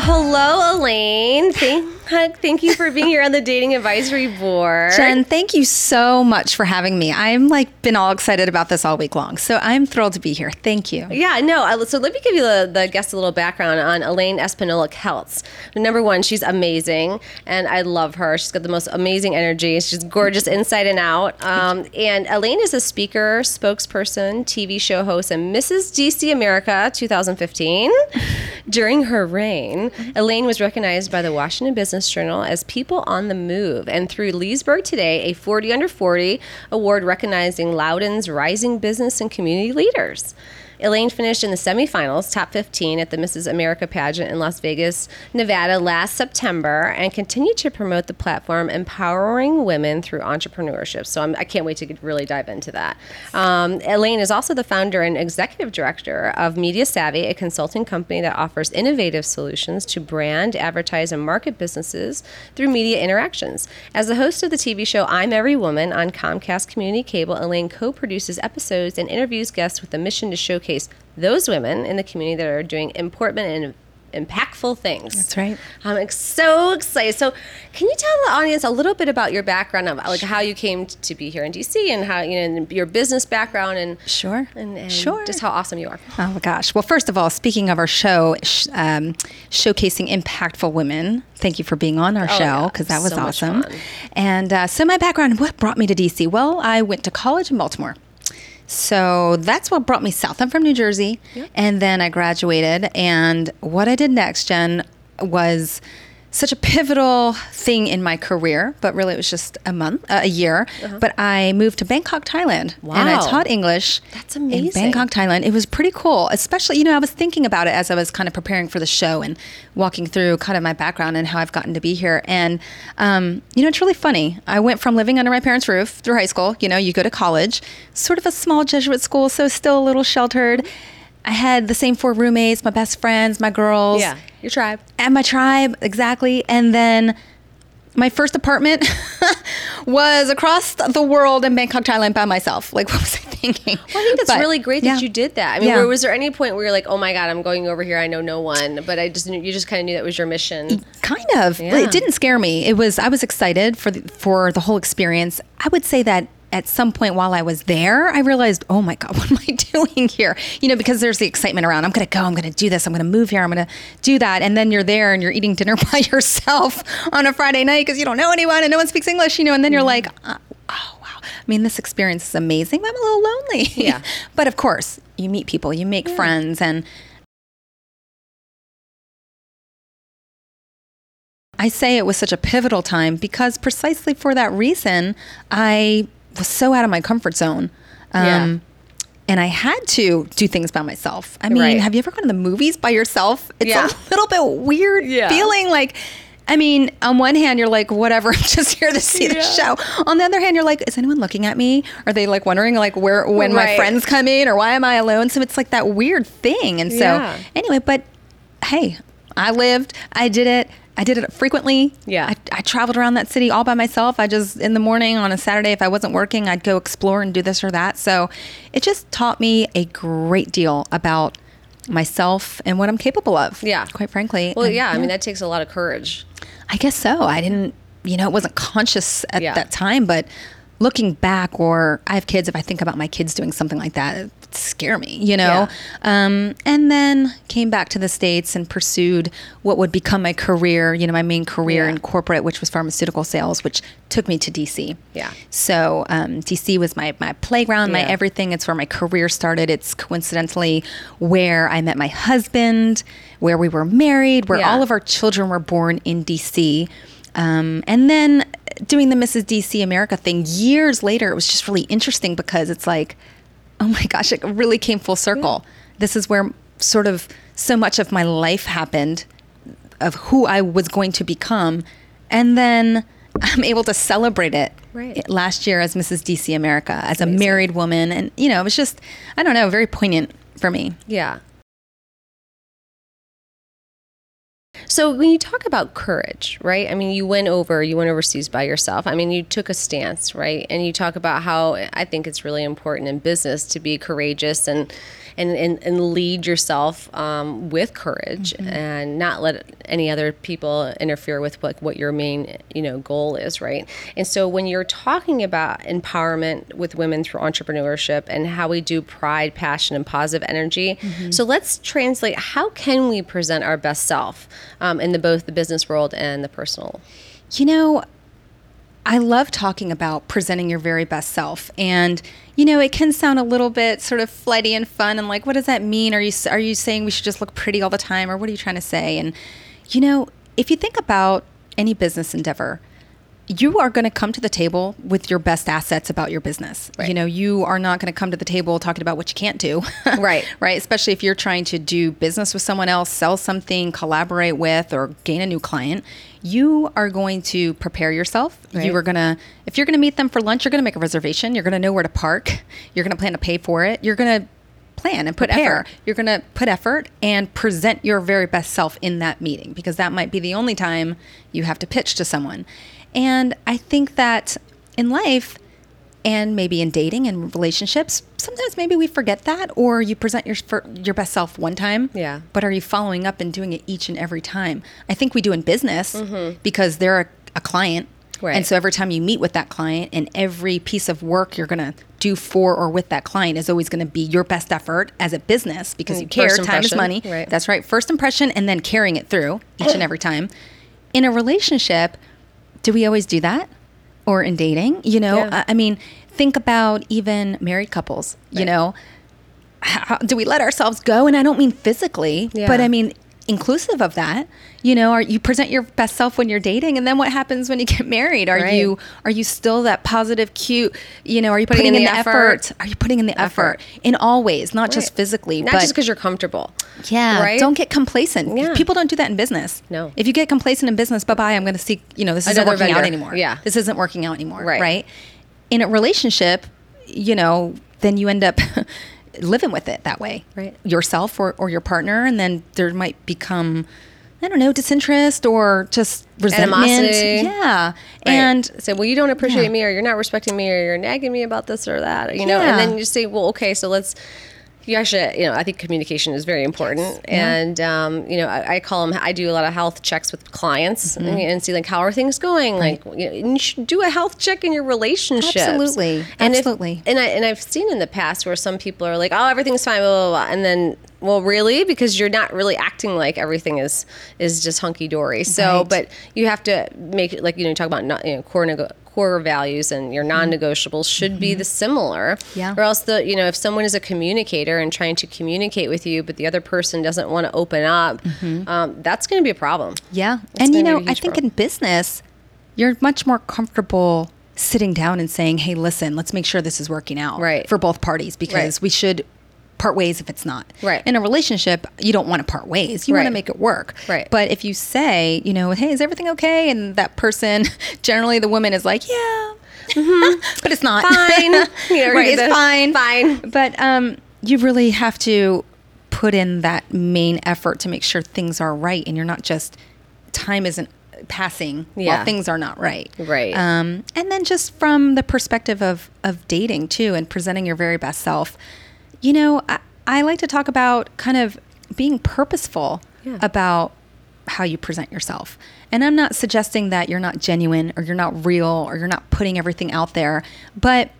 Hello, Elaine. Thank, thank you for being here on the Dating Advisory Board. Jen, thank you so much for having me. I'm like been all excited about this all week long, so I'm thrilled to be here. Thank you. Yeah, no. So let me give you the, the guest a little background on Elaine Espinola Keltz. Number one, she's amazing, and I love her. She's got the most amazing energy. She's gorgeous inside and out. Um, and Elaine is a speaker, spokesperson, TV show host, and Mrs. DC America 2015. During her reign, Elaine was recognized by the Washington Business Journal as People on the Move, and through Leesburg Today, a 40 under 40 award recognizing Loudoun's rising business and community leaders. Elaine finished in the semifinals, top 15 at the Mrs. America pageant in Las Vegas, Nevada last September, and continued to promote the platform empowering women through entrepreneurship. So I'm, I can't wait to really dive into that. Um, Elaine is also the founder and executive director of Media SavvE, a consulting company that offers innovative solutions to brand, advertise, and market businesses through media interactions. As the host of the TV show I'm Every Woman on Comcast Community Cable, Elaine co produces episodes and interviews guests with the mission to showcase those women in the community that are doing important and impactful things. That's right. I'm so excited. So, can you tell the audience a little bit about your background, of like how you came to be here in DC, and how you know and your business background, and Sure. and, and Sure. just how awesome you are. Oh my gosh. Well, first of all, speaking of our show, sh- um, showcasing impactful women, thank you for being on our Oh, show yeah. because that was So awesome. And uh, so, my background, what brought me to DC? Well, I went to college in Baltimore. So that's what brought me south. I'm from New Jersey. And then I graduated. And what I did next, Jen, was such a pivotal thing in my career, but really it was just a month, uh, a year. But I moved to Bangkok, Thailand. And I Uh-huh. Taught English That's amazing. in. Bangkok, Thailand. It was pretty cool, especially, you know, I was thinking about it as I was kind of preparing for the show and walking through kind of my background and how I've gotten to be here. And, um, you know, it's really funny. I went from living under my parents' roof through high school, you know, you go to college, sort of a small Jesuit school, so still a little sheltered. I had the same four roommates, my best friends, my girls. Yeah, your tribe. And my tribe, exactly. And then my first apartment was across the world in Bangkok, Thailand by myself. Like, what was I thinking? Well, I think that's But, really great yeah. that you did that. I mean, Yeah. was there any point where you're like, "Oh my God, I'm going over here. I know no one," but I just knew, you just kind of knew that was your mission. Kind of. Yeah. It didn't scare me. It was I was excited for the, for the whole experience. I would say that at some point while I was there, I realized, oh my God, what am I doing here? You know, because there's the excitement around. I'm going to go. I'm going to do this. I'm going to move here. I'm going to do that. And then you're there and you're eating dinner by yourself on a Friday night because you don't know anyone and no one speaks English. You know, and then you're like. Uh, Oh wow! I mean, this experience is amazing. but I'm a little lonely. Yeah. but of course, you meet people, you make friends, and I say it was such a pivotal time because precisely for that reason, I was so out of my comfort zone. Um, Yeah. And I had to do things by myself. I mean, Right. have you ever gone to the movies by yourself? It's Yeah. a little bit weird Yeah. feeling like, I mean, on one hand, you're like, whatever, I'm just here to see the show. On the other hand, you're like, is anyone looking at me? Are they like wondering like where, when my friends come in or why am I alone? So it's like that weird thing. And so Yeah. anyway, but hey, I lived, I did it. I did it frequently. Yeah. I, I traveled around that city all by myself. I just, in the morning on a Saturday, if I wasn't working, I'd go explore and do this or that. So it just taught me a great deal about myself and what I'm capable of. Yeah. Quite frankly. Well, And, yeah, I mean that takes a lot of courage. I guess so. I didn't, you know, it wasn't conscious at Yeah. that time, but looking back, or I have kids, if I think about my kids doing something like that, scare me, you know? Um, and then came back to the States and pursued what would become my career, you know, my main career Yeah. in corporate, which was pharmaceutical sales, which took me to DC. Yeah. So um, DC was my, my playground, my everything. It's where my career started. It's coincidentally where I met my husband, where we were married, where Yeah. all of our children were born in DC. Um, and then doing the Mrs. DC America thing years later, it was just really interesting because it's like, oh my gosh, it really came full circle. This is where sort of so much of my life happened of who I was going to become. And then I'm able to celebrate it Right. last year as Mrs. DC America, as a married woman. And, you know, it was just, I don't know, very poignant for me. Yeah. So when you talk about courage, right? I mean, you went over, you went overseas by yourself. I mean, you took a stance, right? And you talk about how I think it's really important in business to be courageous and and, and, and lead yourself um, with courage Mm-hmm. and not let any other people interfere with what, what your main you know goal is right and so when you're talking about empowerment with women through entrepreneurship and how we do pride passion and positive energy Mm-hmm. so let's translate how can we present our best self um, in the both the business world and the personal You know, I love talking about presenting your very best self. And, you know, it can sound a little bit sort of flighty and fun and like, what does that mean? Are you, are you saying we should just look pretty all the time? Or what are you trying to say? And, you know, if you think about any business endeavor, you are going to come to the table with your best assets about your business. Right. You know, you are not going to come to the table talking about what you can't do. Right. right. Especially if you're trying to do business with someone else, sell something, collaborate with, or gain a new client. You are going to prepare yourself. Right. You are going to, if you're going to meet them for lunch, you're going to make a reservation. You're going to know where to park. You're going to plan to pay for it. You're going to plan and put Prepare. effort. You're going to put effort and present your very best self in that meeting because that might be the only time you have to pitch to someone. And I think that in life and maybe in dating and relationships, sometimes maybe we forget that or you present your your best self one time. Yeah. But are you following up and doing it each and every time? I think we do in business because they're a, a client. Right. And so every time you meet with that client and every piece of work you're going to do for or with that client is always going to be your best effort as a business because Mm, you care. Time is money. right. That's right. First impression and then carrying it through each and every time. In a relationship, do we always do that? Or in dating? You know, Yeah. I I mean, think about even married couples, you know, how, do we let ourselves go? And I don't mean physically, Yeah. but I mean inclusive of that. You know, are you present your best self when you're dating, and then what happens when you get married? Are Right. you are you still that positive, cute? You know, are you putting, Putting in, in the effort? effort? Are you putting in the effort, Effort. in all ways, not just physically, not but just because you're comfortable yeah, right don't get complacent. Yeah. People don't do that in business. No. If you get complacent in business, bye bye. I'm going to seek. You know, this isn't Another working out anymore. Yeah. this isn't working out anymore. Right. Right. In a relationship, you know, then you end up living with it that way. Right. Yourself or or your partner, and then there might become. I don't know, disinterest or just resentment. Animosity. Yeah. Right. And say, well, you don't appreciate Yeah. me, or you're not respecting me, or you're nagging me about this or that, you know. Yeah. And then you say, well, okay, so let's. You actually, you know, I think communication is very important, Yeah. and um, you know, I, I call them. I do a lot of health checks with clients Mm-hmm. and, and see like how are things going. Like, you, know, and you should do a health check in your relationship. Absolutely. and if- Absolutely. and I and I've seen in the past where some people are like, oh, everything's fine, blah blah blah, and then. Well, really, because you're not really acting like everything is is just hunky dory. So, Right. but you have to make it like you know you talk about not, you know core core values and your non-negotiables should be the similar Mm-hmm. Yeah. or else the you know if someone is a communicator and trying to communicate with you but the other person doesn't want to open up um, that's going to be a problem Yeah. It's and you know, I think problem. in business, you're much more comfortable sitting down and saying, hey, listen, let's make sure this is working out Right. for both parties because Right. we should part ways if it's not. Right. In a relationship, you don't want to part ways. You want to make it work. Right. But if you say, you know, hey, is everything okay? And that person, generally the woman is like, yeah. but it's not. Fine. Know, right. It's fine. fine. But um, you really have to put in that main effort to make sure things are right and you're not just time isn't passing Yeah. while things are not right. Right. Um, and then just from the perspective of, of dating too and presenting your very best self, you know, I, I like to talk about kind of being purposeful Yeah. about how you present yourself. And I'm not suggesting that you're not genuine or you're not real or you're not putting everything out there, but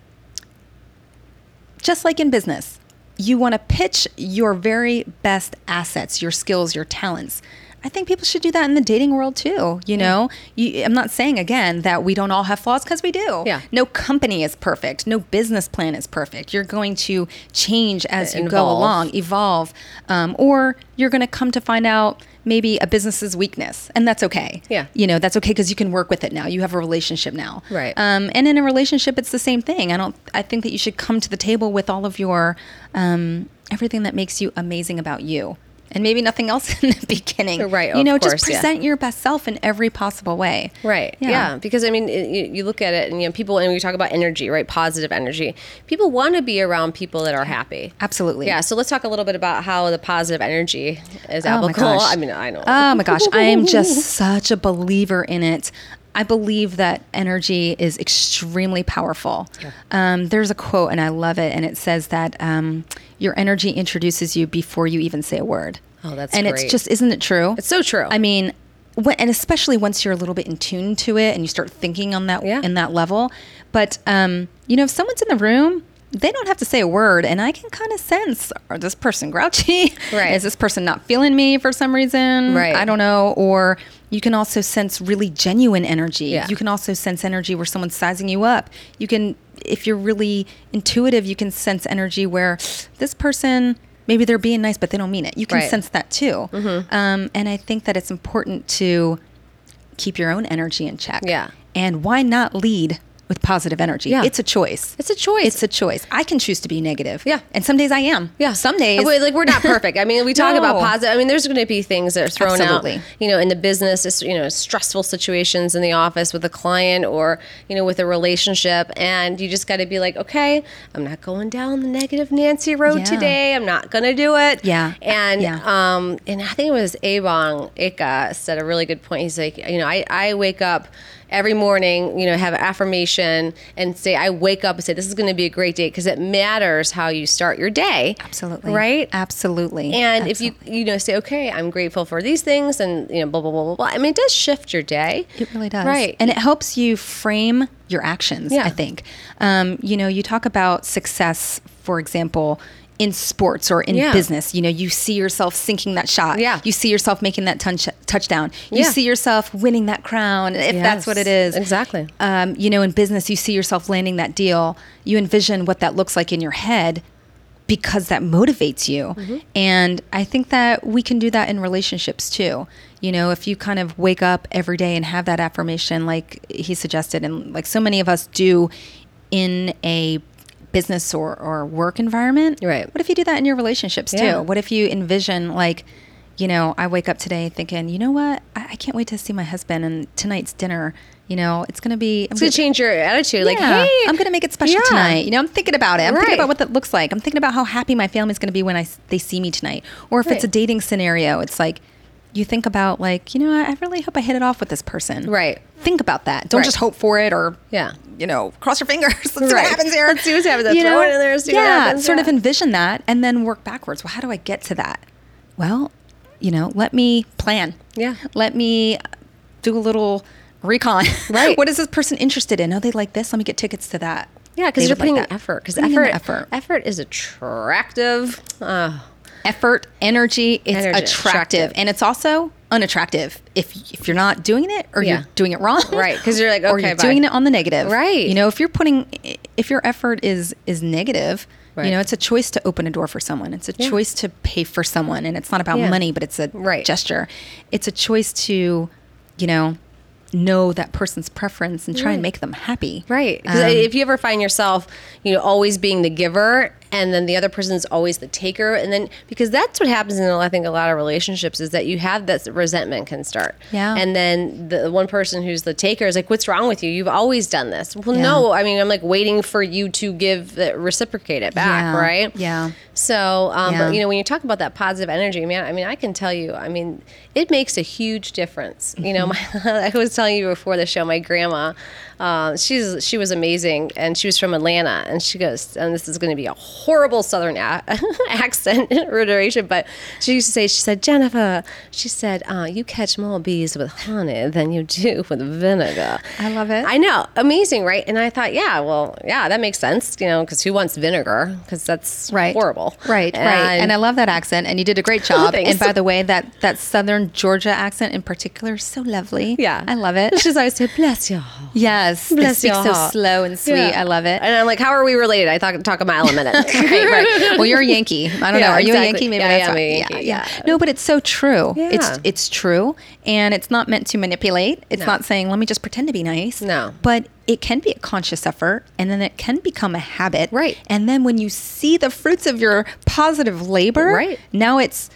just like in business, you want to pitch your very best assets, your skills, your talents. I think people should do that in the dating world too. You know, you, I'm not saying again that we don't all have flaws because we do. Yeah. No company is perfect. No business plan is perfect. You're going to change as you go along, evolve, um, or you're going to come to find out maybe a business's weakness, and that's okay. Yeah. You know, that's okay because you can work with it now. You have a relationship now. Right. Um, and in a relationship, it's the same thing. I don't. I think that you should come to the table with all of your um, everything that makes you amazing about you, and maybe nothing else in the beginning. Right, You know, course, just yeah. present your best self in every possible way. Right. Yeah. Because I mean, it, you, you look at it, and you know, people, and we talk about energy, right? Positive energy. People want to be around people that are happy. Absolutely. Yeah. So let's talk a little bit about how the positive energy is Oh my applicable. gosh. I mean, I know. Oh my gosh, I am just such a believer in it. I believe that energy is extremely powerful. Um, there's a quote, and I love it, and it says that um, your energy introduces you before you even say a word. Oh, that's and great. it's just, isn't it true? It's so true. I mean, when, and especially once you're a little bit in tune to it and you start thinking on that Yeah. in that level. But um, you know, if someone's in the room, they don't have to say a word, and I can kind of sense: Are this person grouchy? Right. Is this person not feeling me for some reason? Right. I don't know. Or you can also sense really genuine energy. Yeah. You can also sense energy where someone's sizing you up. You can, if you're really intuitive, you can sense energy where this person maybe they're being nice, but they don't mean it. You can Right. Mm-hmm. sense that too. Um, and I think that it's important to keep your own energy in check. Yeah. And why not lead with positive energy? Yeah. It's a choice. It's a choice. It's a choice. I can choose to be negative. Yeah. And some days I am. Yeah. Some days. Wait, like we're not perfect. I mean, we talk about positive. I mean, there's going to be things that are thrown Absolutely. out, you know, in the business, it's, you know, stressful situations in the office with a client or, you know, with a relationship. And you just got to be like, okay, I'm not going down the negative Nancy road Yeah. today. I'm not going to do it. Yeah. And, Yeah. um, and I think it was Abong Ika said a really good point. He's like, you know, I, I wake up every morning, you know, have an affirmation and say, I wake up and say, this is going to be a great day because it matters how you start your day. Absolutely. Right? Absolutely. And if you you know say okay, I'm grateful for these things, and you know blah blah blah blah blah. I mean, it does shift your day. It really does. Right. And it helps you frame your actions, Yeah. I think. Um, you know, you talk about success, for example, in sports or in Yeah. business. You know, you see yourself sinking that shot. Yeah. You see yourself making that touch- touchdown. You Yeah. see yourself winning that crown, if that's what it is. Exactly. Um, you know, in business, you see yourself landing that deal. You envision what that looks like in your head because that motivates you. Mm-hmm. And I think that we can do that in relationships too. You know, if you kind of wake up every day and have that affirmation, like he suggested, and like so many of us do in a business or, or work environment. Right. What if you do that in your relationships Yeah. too? What if you envision, like, you know, I wake up today thinking, you know what? I, I can't wait to see my husband and tonight's dinner. You know, it's going to be. I'm It's gonna change your attitude. Like, hey, I'm going to make it special yeah. tonight. You know, I'm thinking about it. I'm thinking about what that looks like. I'm thinking about how happy my family's going to be when I they see me tonight. Or if it's a dating scenario, it's like you think about like, you know, I really hope I hit it off with this person. Right. Think about that. Don't Right. just hope for it or Yeah. you know, cross your fingers. Let's see Right. what happens here. Let's see what happens. You Throw know? it in there, see yeah, sort Yeah. of envision that and then work backwards. Well, how do I get to that? Well, you know, let me plan. Yeah. Let me do a little recon. Right. what is this person interested in? Oh, they like this. Let me get tickets to that. Yeah, because you're like putting that. effort. Because effort, effort. effort is attractive. Uh, effort, energy, it's Energy, attractive. attractive. And it's also unattractive if if you're not doing it or Yeah. you're doing it wrong. Right. Because you're like, or okay, you're bye. doing it on the negative. Right. You know, if you're putting if your effort is is negative, Right. you know, it's a choice to open a door for someone. It's a Yeah. choice to pay for someone and it's not about Yeah. money, but it's a Right. gesture. It's a choice to, you know, know that person's preference and try and make them happy. Right. Um, if you ever find yourself, you know, always being the giver and then the other person is always the taker and then because that's what happens in I think a lot of relationships is that you have that resentment can start. Yeah. And then the one person who's the taker is like, "What's wrong with you? You've always done this." Well, Yeah. no. I mean, I'm like waiting for you to give reciprocate it back, Yeah. right? Yeah. So, um, Yeah. but you know, when you talk about that positive energy, man, I mean, I can tell you, I mean, it makes a huge difference. You know, my, I was telling you before the show, my grandma, uh, she's she was amazing, and she was from Atlanta, and she goes, and this is going to be a horrible Southern a- accent reiteration, but she used to say, she said, Jennifer, she said, uh, you catch more bees with honey than you do with vinegar. I love it. I know, amazing, right? And I thought, yeah, well, yeah, that makes sense, you know, because who wants vinegar? Because that's right horrible, right right and i love that accent and you did a great job Thanks. and by the way that that southern georgia accent in particular is so lovely Yeah. i love it She's always said, bless your heart. yes Bless your so heart. slow and sweet Yeah. i love it And I'm like, how are we related? I talk, talk a mile a minute. right, right. Well, you're a Yankee. I don't Yeah, know. Are you a. Yankee? Maybe Yeah, that's a Yankee, yeah. No, but it's so true. It's Yeah. it's true, and it's not meant to manipulate. It's No. not saying let me just pretend to be nice. No. but it can be a conscious effort, and then it can become a habit. Right. And then when you see the fruits of your positive labor, Right. now it's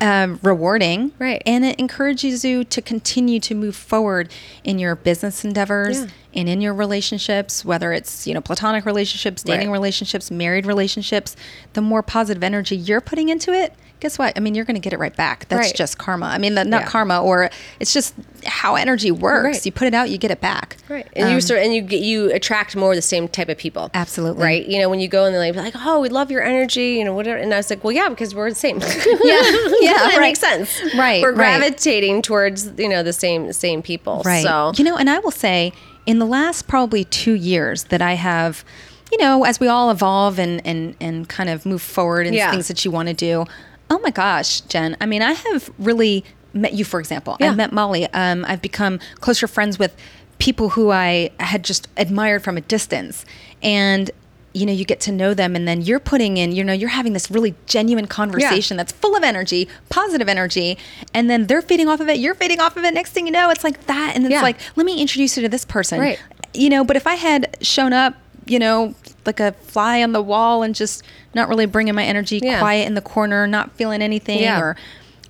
um, rewarding, Right. And it encourages you to continue to move forward in your business endeavors Yeah. and in your relationships, whether it's you know platonic relationships, dating Right. relationships, married relationships. The more positive energy you're putting into it guess what? I mean, you're going to get it right back. That's Right. just karma. I mean, the, not Yeah. karma, or it's just how energy works. Right. You put it out, you get it back. Right, and you um, sort and you get you attract more of the same type of people. Absolutely. right. You know, when you go and they're like, "Oh, we love your energy," you know, whatever. And I was like, "Well, yeah, because we're the same." Yeah, yeah. that right. makes sense. Right, we're gravitating towards you know the same same people. Right. So you know, and I will say, in the last probably two years that I have, you know, as we all evolve and and and kind of move forward and Yeah. things that you want to do. Oh my gosh, Jen! I mean, I have really met you, for example. Yeah. I met Molly. Um, I've become closer friends with people who I had just admired from a distance, and. You know, you get to know them, and then you're putting in, you know, you're having this really genuine conversation that's full of energy, positive energy, and then they're feeding off of it. You're feeding off of it. Next thing you know, it's like that, and it's Yeah. like, let me introduce you to this person. Right. You know, but if I had shown up, you know, like a fly on the wall and just not really bringing my energy, Yeah. quiet in the corner, not feeling anything Yeah. or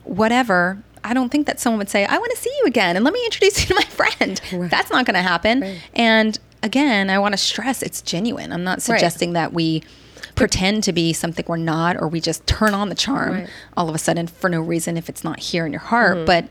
whatever, I don't think that someone would say, I want to see you again and let me introduce you to my friend. That's not going to happen. And again, I want to stress it's genuine. I'm not suggesting that we pretend to be something we're not or we just turn on the charm Right. all of a sudden for no reason if it's not here in your heart. Mm-hmm. But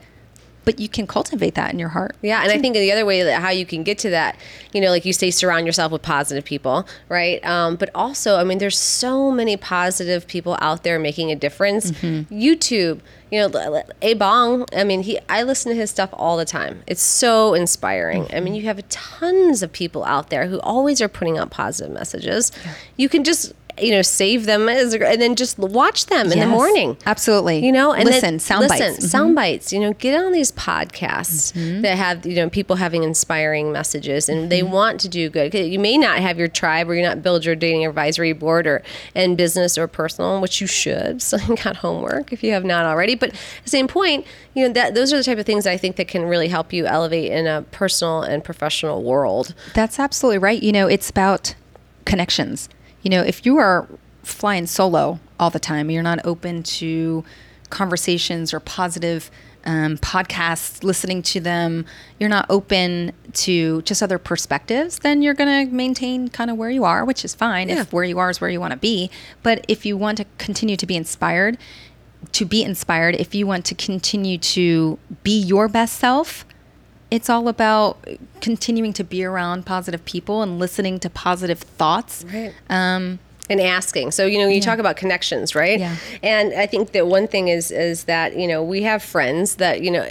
but you can cultivate that in your heart. Yeah, and I think the other way that how you can get to that, you know, like you say, surround yourself with positive people, right? Um, but also, I mean, there's so many positive people out there making a difference. YouTube, you know, A Bong. I mean, he. I listen to his stuff all the time. It's so inspiring. I mean, you have tons of people out there who always are putting out positive messages. You can just. You know, save them as, and then just watch them in the morning. absolutely. You know, and Listen, then, sound listen, bites. Mhm. sound bites. You know, get on these podcasts that have you know people having inspiring messages, and they want to do good. You may not have your tribe, or you not build your dating advisory board, or in business or personal, which you should. So you got homework if you have not already. But at the same point, you know that those are the type of things I think that can really help you elevate in a personal and professional world. That's absolutely right. You know, it's about connections. You know, if you are flying solo all the time, you're not open to conversations or positive um, podcasts, listening to them, you're not open to just other perspectives, then you're going to maintain kind of where you are, which is fine Yeah. if where you are is where you want to be. But if you want to continue to be inspired, to be inspired, if you want to continue to be your best self, it's all about continuing to be around positive people and listening to positive thoughts. Right. Um, and asking. So you know, you talk about connections, right? Yeah. And I think that one thing is is that you know we have friends that you know.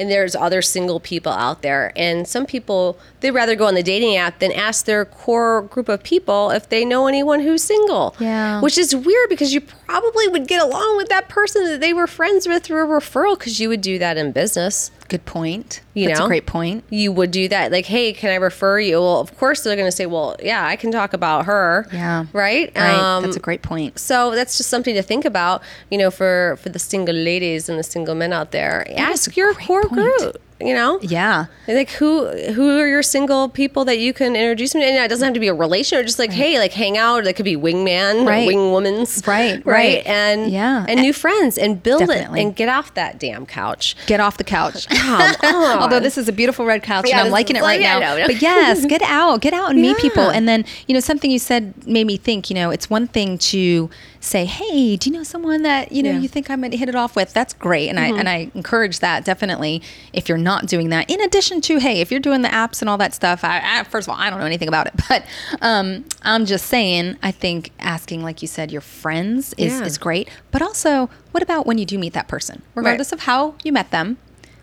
And there's other single people out there, and some people they'd rather go on the dating app than ask their core group of people if they know anyone who's single. Yeah. which is weird because you probably would get along with that person that they were friends with through a referral because you would do that in business. good point. You That's know? a great point. You would do that, like, hey, can I refer you? Well, of course they're going to say, well, yeah, I can talk about her. Yeah. right. Right. Um, That's a great point. so that's just something to think about, you know, for for the single ladies and the single men out there. is Ask your core point. You know, Yeah. like who who are your single people that you can introduce me to? And it doesn't have to be a relation, or just like hey, like hang out. That could be wingman, Right. wing woman's, Right, right, right. and Yeah. and new friends, and build Definitely. it, and get off that damn couch. Get off the couch. Although this is a beautiful red couch Yeah, and I'm liking it right like- yeah, now. I. But yes, get out, get out and meet people. And then, you know, something you said made me think, you know, it's one thing to say, Hey, do you know someone that, you know, Yeah. you think I'm gonna hit it off with? That's great. And I mm-hmm. and I encourage that definitely if you're not doing that. In addition to, hey, if you're doing the apps and all that stuff, I, I first of all, I don't know anything about it. But um, I'm just saying, I think asking, like you said, your friends is, Yeah. is great. But also, what about when you do meet that person? Regardless of how you met them,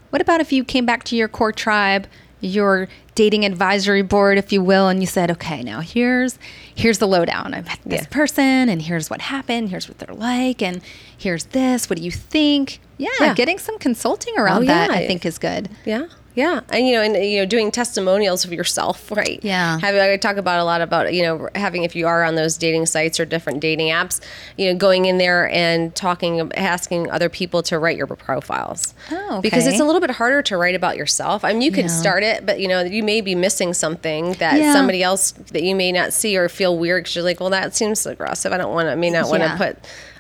what about if you came back to your core tribe, your dating advisory board, if you will, and you said, "Okay, now here's here's the lowdown. I met this Yeah. person, and here's what happened. Here's what they're like, and here's this. What do you think?" Yeah, Yeah. getting some consulting around Oh, that, yeah. I think, is good. Yeah. Yeah. And, you know, and, you know, doing testimonials of yourself, right? Yeah. I talk about a lot about, you know, having, if you are on those dating sites or different dating apps, you know, going in there and talking, asking other people to write your profiles. Oh, Because it's a little bit harder to write about yourself. I mean, you can Yeah. start it, but, you know, you may be missing something that Yeah. somebody else that you may not see or feel weird because you're like, well, that seems aggressive. I don't want to, may not want to Yeah. put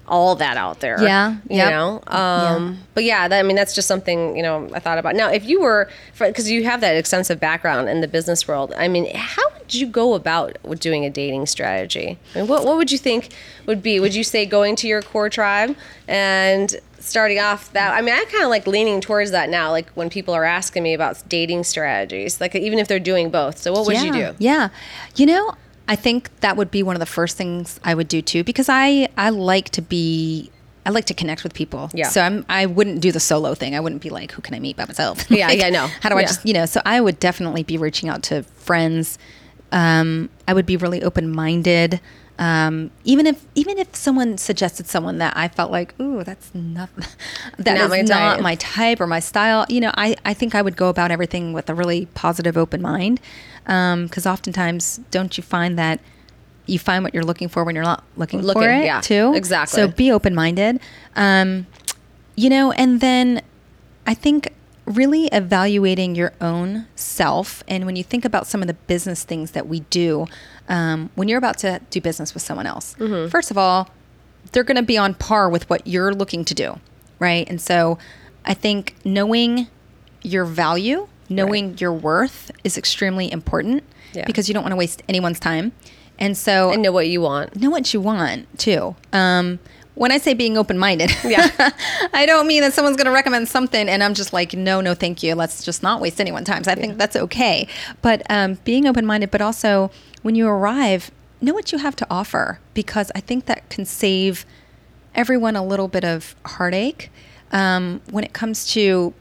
all that out there. Yeah, You yep. know? Um, But yeah, that, I mean, that's just something, you know, I thought about. Now, if you were, because you have that extensive background in the business world, I mean, how would you go about doing a dating strategy? I mean, what, what would you think would be? Would you say going to your core tribe and starting off that? I mean, I kind of like leaning towards that now, like when people are asking me about dating strategies, like even if they're doing both. So, what would yeah, you do? Yeah. You know, I think that would be one of the first things I would do too, because I I like to be. I like to connect with people. Yeah. So I'm, I wouldn't do the solo thing. I wouldn't be like, who can I meet by myself? Yeah, Like, yeah, no. How do I just, you know, so I would definitely be reaching out to friends. Um, I would be really open minded. Um, even if even if someone suggested someone that I felt like, ooh, that's not that Not is my not type. my type or my style, you know, I, I think I would go about everything with a really positive, open mind. Because oftentimes, don't you find that you find what you're looking for when you're not looking, Looking, for it yeah, too? exactly. So be open minded. Um, you know, and then I think really evaluating your own self. And when you think about some of the business things that we do, um, when you're about to do business with someone else, Mm-hmm. first of all, they're going to be on par with what you're looking to do. Right. And so I think knowing your value, knowing your worth is extremely important Yeah. because you don't want to waste anyone's time. And so And know what you want. know what you want too. Um, when I say being open minded, Yeah. I don't mean that someone's going to recommend something and I'm just like, no, no, thank you. Let's just not waste anyone's time. So I think that's okay. But um, being open minded, but also when you arrive, know what you have to offer because I think that can save everyone a little bit of heartache um, when it comes to,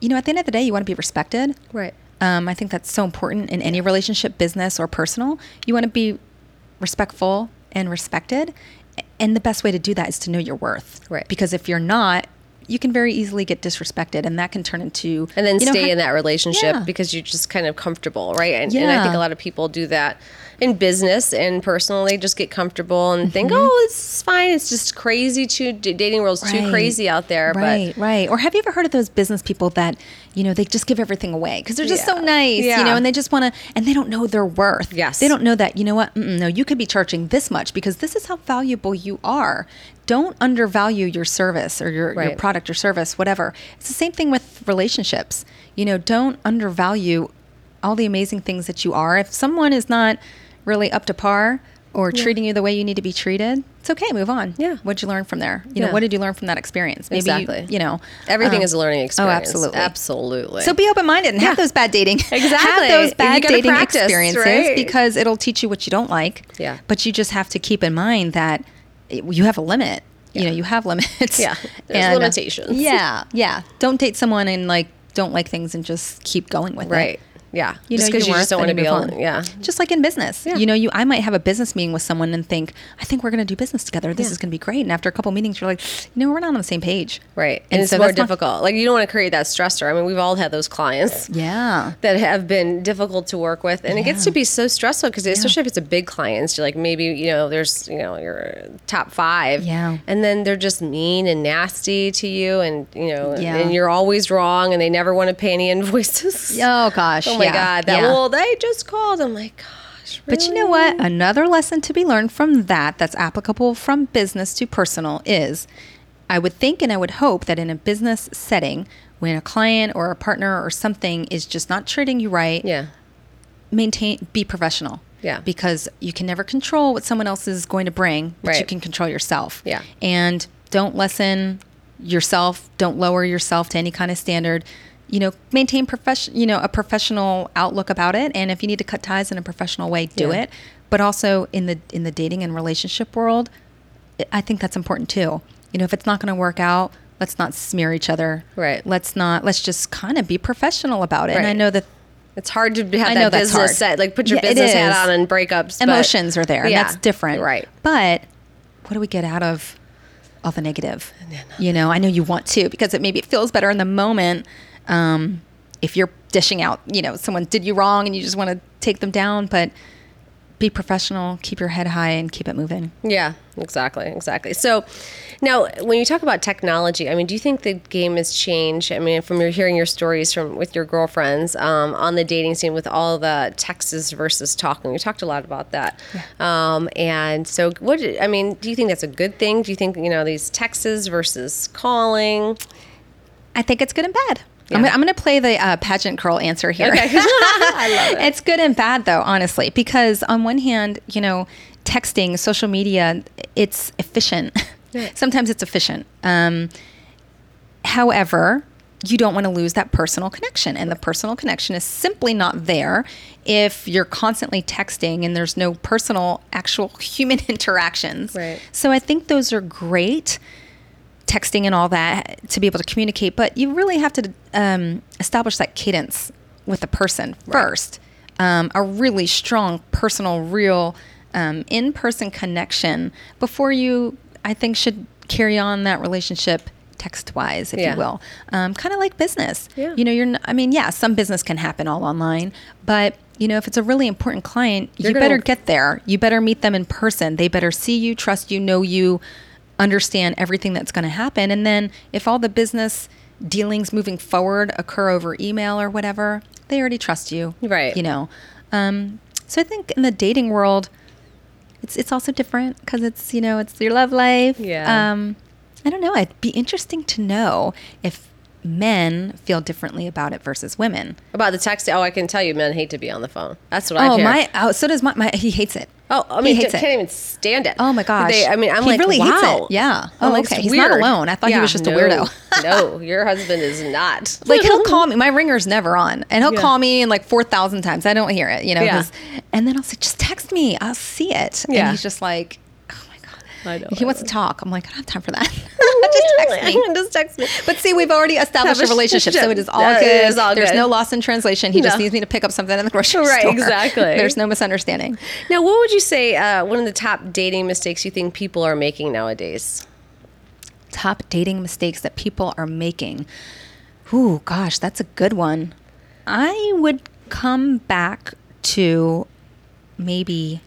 you know, at the end of the day, you want to be respected. Right. Um, I think that's so important in any relationship, business or personal. You want to be respectful and respected. And the best way to do that is to know your worth. Right. Because if you're not, you can very easily get disrespected and that can turn into and then you know, stay in that relationship Yeah. because you're just kind of comfortable, right? And, and I think a lot of people do that in business and personally just get comfortable and think, Mm-hmm. oh, it's fine. It's just crazy. Too d- dating world's too crazy out there. Right, right. Or have you ever heard of those business people that, you know, they just give everything away because they're just so nice, Yeah. you know, and they just want to, and they don't know their worth. Yes. They don't know that, you know what, Mm-mm, no, you could be charging this much because this is how valuable you are. Don't undervalue your service or your, your product or service, whatever. It's the same thing with relationships. You know, don't undervalue all the amazing things that you are. If someone is not really up to par or treating you the way you need to be treated, it's okay. Move on. Yeah. What'd you learn from there? You know, what did you learn from that experience? Maybe, Exactly. you, know, Everything um, is a learning experience. Oh, absolutely. Absolutely. So be open minded and have those bad dating. Exactly. Have those bad dating practice, experiences right? because it'll teach you what you don't like. Yeah. But you just have to keep in mind that you have a limit. You know, you have limits. Yeah. There's And, uh, limitations. Yeah. Yeah. Don't date someone and like don't like things and just keep going with it. right. Yeah. You just because you just don't want to be alone. Yeah. Just like in business. Yeah. You know, you I might have a business meeting with someone and think, I think we're gonna do business together. This Yeah. is gonna be great. And after a couple meetings, you're like, you know, we're not on the same page. Right. And, And it's so more that's not- difficult. like you don't want to create that stressor. I mean, we've all had those clients. Yeah. that have been difficult to work with and it gets to be so stressful because especially if it's a big client so like maybe you know there's you know your top five Yeah. and then they're just mean and nasty to you and you know Yeah. and you're always wrong and they never want to pay any invoices Oh gosh. oh my yeah. god that yeah. well they just called i'm like gosh But you know what? Another lesson to be learned from that that's applicable from business to personal is I would think and I would hope that in a business setting, when a client or a partner or something is just not treating you right, yeah maintain be professional. Yeah. Because you can never control what someone else is going to bring, but you can control yourself. Yeah. And don't lessen yourself, don't lower yourself to any kind of standard. You know, maintain profession, you know, a professional outlook about it and if you need to cut ties in a professional way, do Yeah. it. But also in the in the dating and relationship world, I think that's important too. You know, if it's not going to work out, let's not smear each other. Right. Let's not let's just kind of be professional about it. And I know that it's hard to have I that business set like put your Yeah, business hat on and breakups but- emotions are there and Yeah, that's different right but what do we get out of all the negative you know i know you want to because it maybe it feels better in the moment um, if you're dishing out you know someone did you wrong and you just want to take them down but be professional, keep your head high, and keep it moving. Yeah, exactly, exactly. So now, when you talk about technology, I mean, do you think the game has changed? I mean, from your hearing your stories from with your girlfriends um, on the dating scene with all the texts versus talking, you talked a lot about that. Um, and so, what? I mean, do you think that's a good thing? Do you think you know these texts versus calling? I think it's good and bad. Yeah. I'm, I'm going to play the uh, pageant girl answer here. Okay, I love it. It's good and bad, though, honestly, because on one hand, you know, texting, social media, it's efficient. Sometimes it's efficient. Um, however, you don't want to lose that personal connection. And the personal connection is simply not there if you're constantly texting and there's no personal, actual human interactions. Right. So I think those are great texting and all that to be able to communicate, but you really have to um, establish that cadence with the person first. Um, a really strong, personal, real, um, in person connection before you, I think, should carry on that relationship text wise, if Yeah. you will. Um, kind of like business. Yeah. You know, you're, n- I mean, yeah, some business can happen all online, but you know, if it's a really important client, You're you better get there. You better meet them in person. They better see you, trust you, know you, understand everything that's going to happen. And then if all the business dealings moving forward occur over email or whatever, they already trust you. Right. You know. Um, so I think in the dating world, it's it's also different because it's you know it's your love life. Yeah. Um, I don't know. It'd be interesting to know if men feel differently about it versus women. About the text, oh, I can tell you, men hate to be on the phone. That's what I Oh hear. my! Oh, so does my, my. He hates it. Oh, I He mean, hates can't even stand it. Oh my gosh! They, I mean, I'm he like, really wow. hates it. Yeah. Oh, like, okay. He's not alone. I thought he was just a weirdo. no, your husband is not. like he'll call me. My ringer's never on, and he'll Yeah. call me in like four thousand times. I don't hear it, you know. Yeah. And then I'll say, "Just text me. I'll see it." Yeah. And he's just like. I know, He I wants to talk. I'm like, I don't have time for that. just text me. Just text me. But see, we've already established a relationship, so it is all good. it is all There's good. no loss in translation. He just needs me to pick up something in the grocery Right, store. Right, exactly. There's no misunderstanding. Now, what would you say uh, one of the top dating mistakes you think people are making nowadays? top dating mistakes that people are making. Ooh, gosh, that's a good one. I would come back to maybe,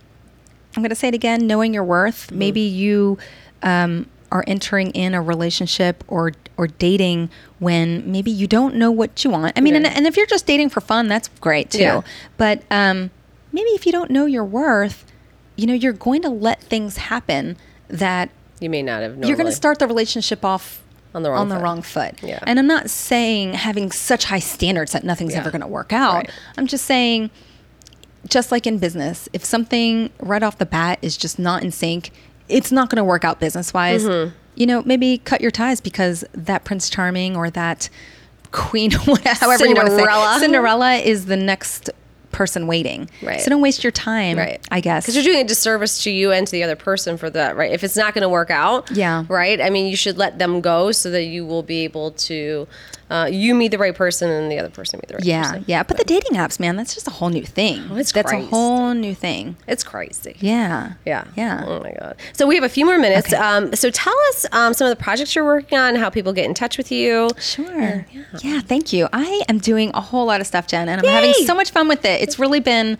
I'm going to say it again, knowing your worth. Maybe you um, are entering in a relationship or or dating when maybe you don't know what you want. I mean, and, Yeah. and if you're just dating for fun, that's great too. Yeah. But um, maybe if you don't know your worth, you know, you're going to let things happen that You may not have. Normally. you're going to start the relationship off On the wrong on the foot. wrong foot. Yeah. And I'm not saying having such high standards that nothing's Yeah. ever going to work out. Right. I'm just saying, just like in business, if something right off the bat is just not in sync, it's not going to work out business wise. Mm-hmm. You know, maybe cut your ties because that Prince Charming or that Queen, whatever however you want to Cinderella. say, Cinderella is the next person waiting. Right. So don't waste your time. Right. I guess. Because you're doing a disservice to you and to the other person for that, right? If it's not going to work out, Yeah. right? I mean, you should let them go so that you will be able to, uh, you meet the right person and the other person meet the right yeah, person. yeah. yeah. But the dating apps, man, that's just a whole new thing. Oh, it's that's a whole new thing. It's crazy. Yeah. Yeah. Yeah. Oh my God. So we have a few more minutes. Okay. Um, so tell us um, some of the projects you're working on, how people get in touch with you. Sure. Yeah. thank you. I am doing a whole lot of stuff, Jen, and I'm having so much fun with it. It's really been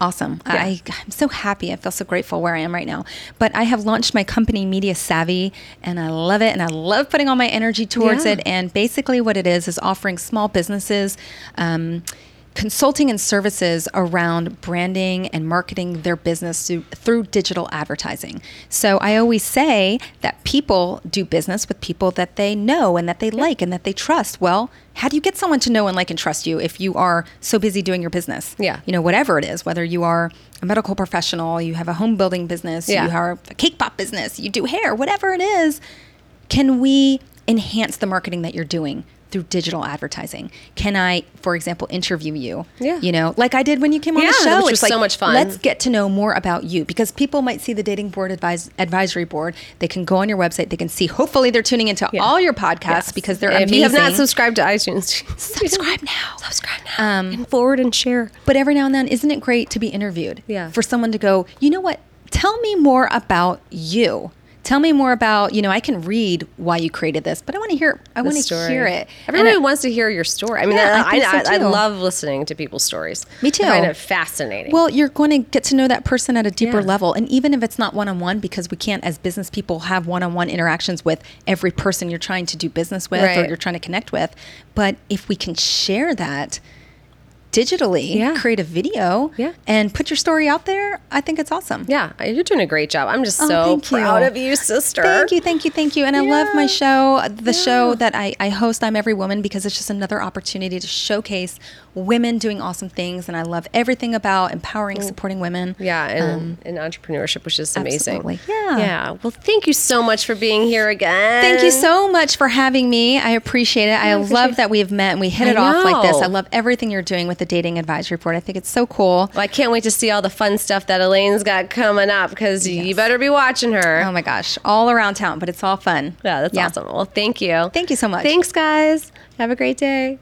awesome. Yeah. I, I'm so happy. I feel so grateful where I am right now. But I have launched my company, Media SavvE, and I love it. And I love putting all my energy towards Yeah. it. And basically, what it is is offering small businesses. Um, Consulting and services around branding and marketing their business through, through digital advertising. So I always say that people do business with people that they know and that they like and that they trust. Well, how do you get someone to know and like and trust you if you are so busy doing your business? Yeah. You know, whatever it is, whether you are a medical professional, you have a home building business, Yeah. you are a cake pop business, you do hair, whatever it is, can we enhance the marketing that you're doing through digital advertising? Can I, for example, interview you? Yeah. You know, like I did when you came on Yeah, the show. which It's was so much fun. Let's get to know more about you because people might see the dating board advise, advisory board. They can go on your website. They can see. Hopefully, they're tuning into Yeah. all your podcasts Yes. because they're if amazing. you have not subscribed to iTunes, subscribe now. subscribe now. Um, and forward and share. But every now and then, isn't it great to be interviewed? Yeah. For someone to go, you know what? Tell me more about you. Tell me more about, you know, I can read why you created this, but I want to hear I want to hear it. Everybody And I- wants to hear your story. I mean, Yeah, I I, so I, love listening to people's stories. Me too. I find it fascinating. Well, you're going to get to know that person at a deeper Yeah. level. And even if it's not one on one, because we can't, as business people, have one on one interactions with every person you're trying to do business with or you're trying to connect with. But if we can share that digitally, Yeah. create a video, Yeah. and put your story out there, I think it's awesome. yeah, you're doing a great job. I'm just Oh, so you. proud of you, sister. Thank you, thank you, thank you. And I love my show, the show that I, I host, I'm Every Woman, because it's just another opportunity to showcase women doing awesome things. And I love everything about empowering, supporting women. Yeah, and, and entrepreneurship, which is amazing. Um, absolutely. Yeah. Yeah. Well, thank you so much for being here again. Thank you so much for having me. I appreciate it. I because love we- that we have met and we hit I it off like this. I love everything you're doing with the Dating Advisory Report. I think it's so cool. Well, I can't wait to see all the fun stuff that Elaine's got coming up because you better be watching her. Oh my gosh, all around town, but it's all fun. yeah, that's awesome. Well, thank you. Thank you so much. Thanks, guys. Have a great day.